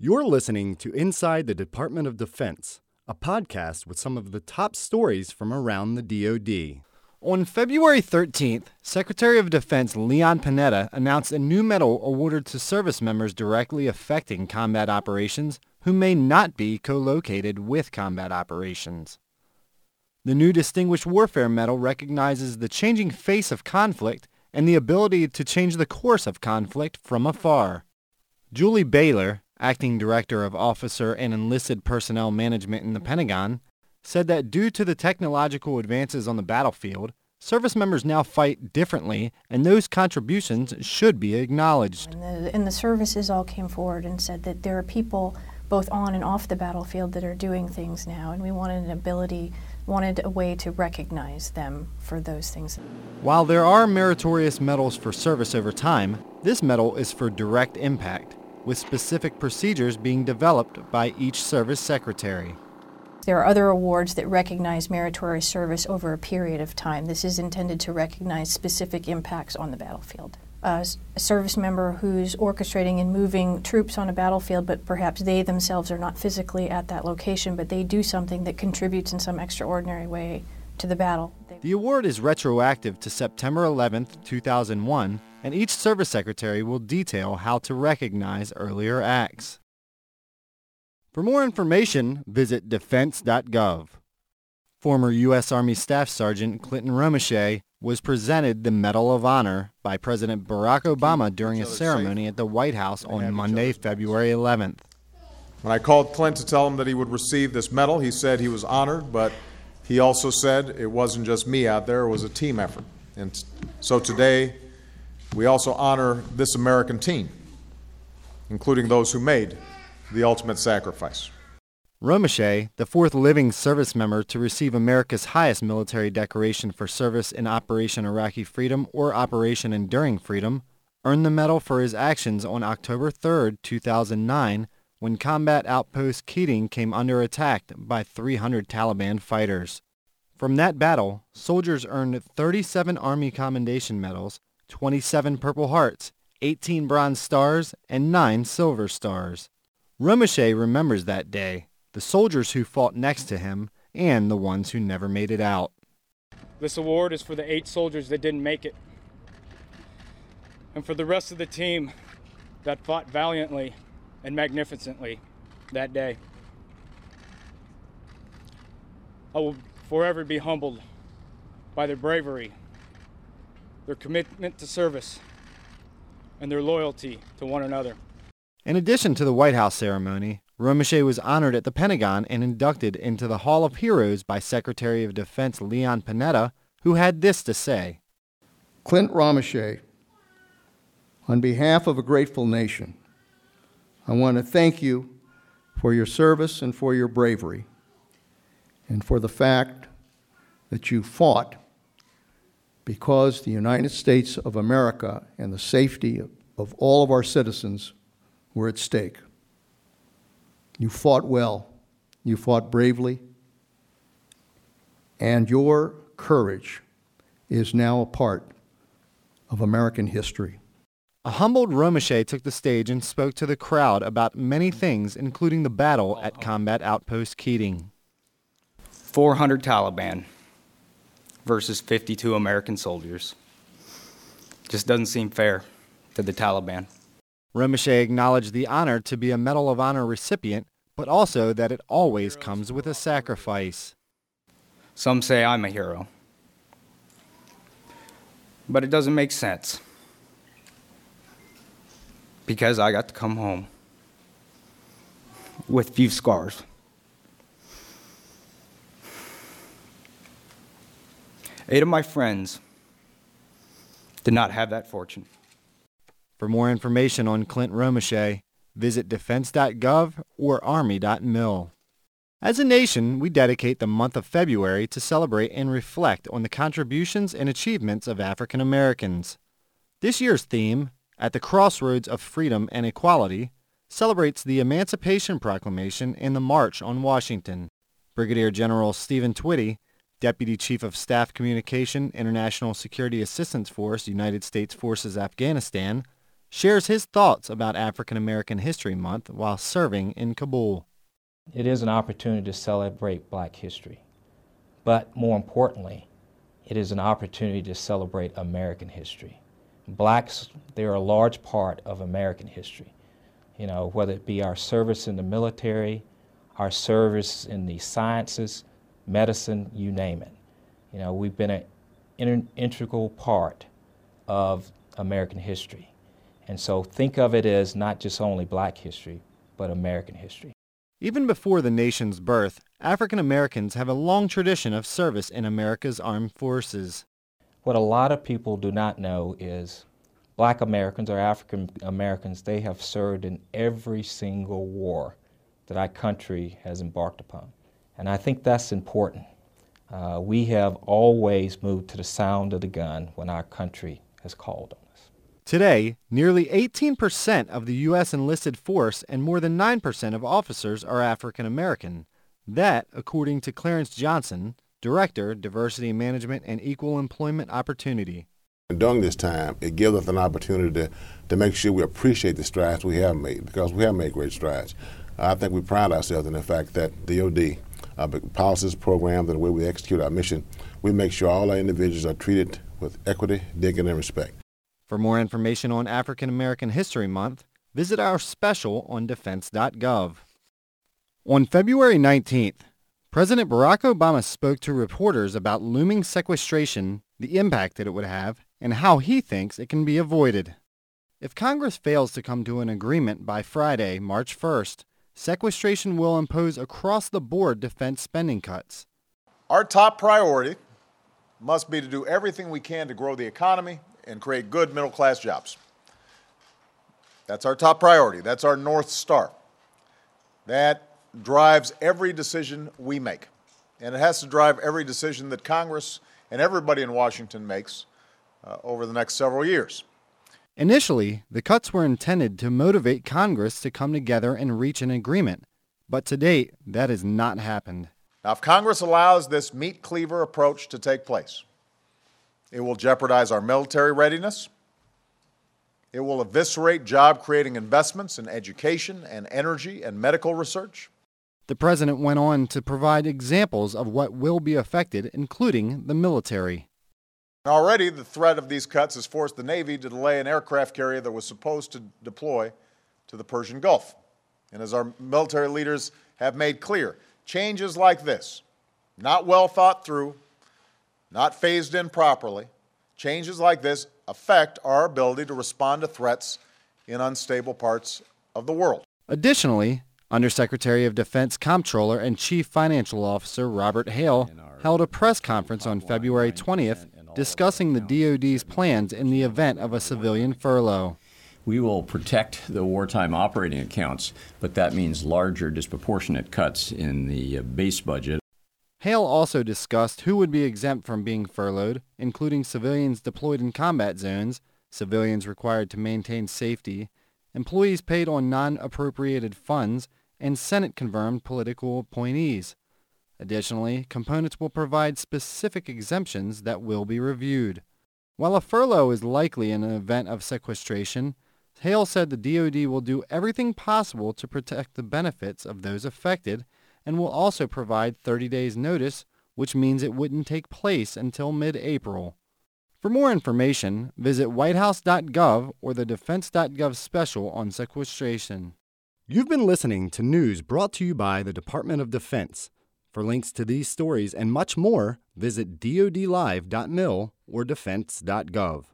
You're listening to Inside the Department of Defense, a podcast with some of the top stories from around the DoD. On February 13th, Secretary of Defense Leon Panetta announced a new medal awarded to service members directly affecting combat operations who may not be co-located with combat operations. The new Distinguished Warfare Medal recognizes the changing face of conflict and the ability to change the course of conflict from afar. Julie Baylor, acting director of Officer and Enlisted Personnel Management in the Pentagon, said that due to the technological advances on the battlefield, service members now fight differently and those contributions should be acknowledged. And the, and the services all came forward and said that there are people both on and off the battlefield that are doing things now, and we wanted an ability, wanted a way to recognize them for those things. While there are meritorious medals for service over time, this medal is for direct impact, with specific procedures being developed by each service secretary. There are other awards that recognize meritorious service over a period of time. This is intended to recognize specific impacts on the battlefield. Uh, a service member who's orchestrating and moving troops on a battlefield, but perhaps they themselves are not physically at that location, but they do something that contributes in some extraordinary way to the battle. The award is retroactive to September 11, 2001, and each service secretary will detail how to recognize earlier acts. For more information, visit defense.gov. Former U.S. Army Staff Sergeant Clinton Romesha was presented the Medal of Honor by President Barack Obama during a ceremony at the White House on Monday, February 11th. When I called Clint to tell him that he would receive this medal, he said he was honored, but he also said it wasn't just me out there, it was a team effort. And so today, we also honor this American team, including those who made the ultimate sacrifice. Romesha, the fourth living service member to receive America's highest military decoration for service in Operation Iraqi Freedom or Operation Enduring Freedom, earned the medal for his actions on October 3, 2009, when combat outpost Keating came under attack by 300 Taliban fighters. From that battle, soldiers earned 37 Army Commendation Medals, 27 Purple Hearts, 18 Bronze Stars, and 9 Silver Stars. Romesha remembers that day, the soldiers who fought next to him, and the ones who never made it out. This award is for the eight soldiers that didn't make it, and for the rest of the team that fought valiantly and magnificently that day. I will forever be humbled by their bravery, their commitment to service, and their loyalty to one another. In addition to the White House ceremony, Romesha was honored at the Pentagon and inducted into the Hall of Heroes by Secretary of Defense Leon Panetta, who had this to say. Clint Romesha, on behalf of a grateful nation, I want to thank you for your service and for your bravery, and for the fact that you fought because the United States of America and the safety of all of our citizens were at stake. You fought well, you fought bravely, and your courage is now a part of American history. A humbled Romesha took the stage and spoke to the crowd about many things, including the battle at Combat Outpost Keating. 400 Taliban versus 52 American soldiers. Just doesn't seem fair to the Taliban. Romesha acknowledged the honor to be a Medal of Honor recipient, but also that it always comes with a sacrifice. Some say I'm a hero. But it doesn't make sense. Because I got to come home with few scars. Eight of my friends did not have that fortune. For more information on Clint Romesha, visit defense.gov or army.mil. As a nation, we dedicate the month of February to celebrate and reflect on the contributions and achievements of African Americans. This year's theme, At the Crossroads of Freedom and Equality, celebrates the Emancipation Proclamation and the March on Washington. Brigadier General Stephen Twitty, Deputy Chief of Staff Communication, International Security Assistance Force, United States Forces Afghanistan, shares his thoughts about African American History Month while serving in Kabul. It is an opportunity to celebrate black history, but more importantly, it is an opportunity to celebrate American history. Blacks, they are a large part of American history. You know, whether it be our service in the military, our service in the sciences, medicine, you name it. You know, we've been an integral part of American history. And so think of it as not just only black history, but American history. Even before the nation's birth, African Americans have a long tradition of service in America's armed forces. What a lot of people do not know is black Americans or African Americans, they have served in every single war that our country has embarked upon. And I think that's important. Uh, we have always moved to the sound of the gun when our country has called on us. Today, nearly 18% of the U.S. enlisted force and more than 9% of officers are African American. That, according to Clarence Johnson, Director, Diversity Management and Equal Employment Opportunity. During this time, it gives us an opportunity to, to make sure we appreciate the strides we have made because we have made great strides. I think we pride ourselves in the fact that DOD, our policies, programs, and the way we execute our mission, we make sure all our individuals are treated with equity, dignity, and respect. For more information on African American History Month, visit our special on defense.gov. On February 19th, President Barack Obama spoke to reporters about looming sequestration, the impact that it would have, and how he thinks it can be avoided. If Congress fails to come to an agreement by Friday, March 1st, sequestration will impose across-the-board defense spending cuts. Our top priority must be to do everything we can to grow the economy and create good middle-class jobs. That's our top priority. That's our North Star. That drives every decision we make. And it has to drive every decision that Congress and everybody in Washington makes uh, over the next several years. Initially, the cuts were intended to motivate Congress to come together and reach an agreement, but to date, that has not happened. Now, if Congress allows this meat cleaver approach to take place, it will jeopardize our military readiness. It will eviscerate job creating investments in education and energy and medical research. The president went on to provide examples of what will be affected, including the military. Already, the threat of these cuts has forced the Navy to delay an aircraft carrier that was supposed to deploy to the Persian Gulf. And as our military leaders have made clear, changes like this, not well thought through, not phased in properly, changes like this affect our ability to respond to threats in unstable parts of the world. Additionally, Undersecretary of Defense Comptroller and Chief Financial Officer Robert Hale held a press conference on February 20th discussing the DoD's plans in the event of a civilian furlough. We will protect the wartime operating accounts, but that means larger disproportionate cuts in the uh, base budget. Hale also discussed who would be exempt from being furloughed, including civilians deployed in combat zones, civilians required to maintain safety, employees paid on non-appropriated funds, and Senate-confirmed political appointees. Additionally, components will provide specific exemptions that will be reviewed. While a furlough is likely in an event of sequestration, Hale said the DoD will do everything possible to protect the benefits of those affected and will also provide 30 days notice, which means it wouldn't take place until mid-April. For more information, visit whitehouse.gov or the defense.gov special on sequestration. You've been listening to news brought to you by the Department of Defense. For links to these stories and much more, visit dodlive.mil or defense.gov.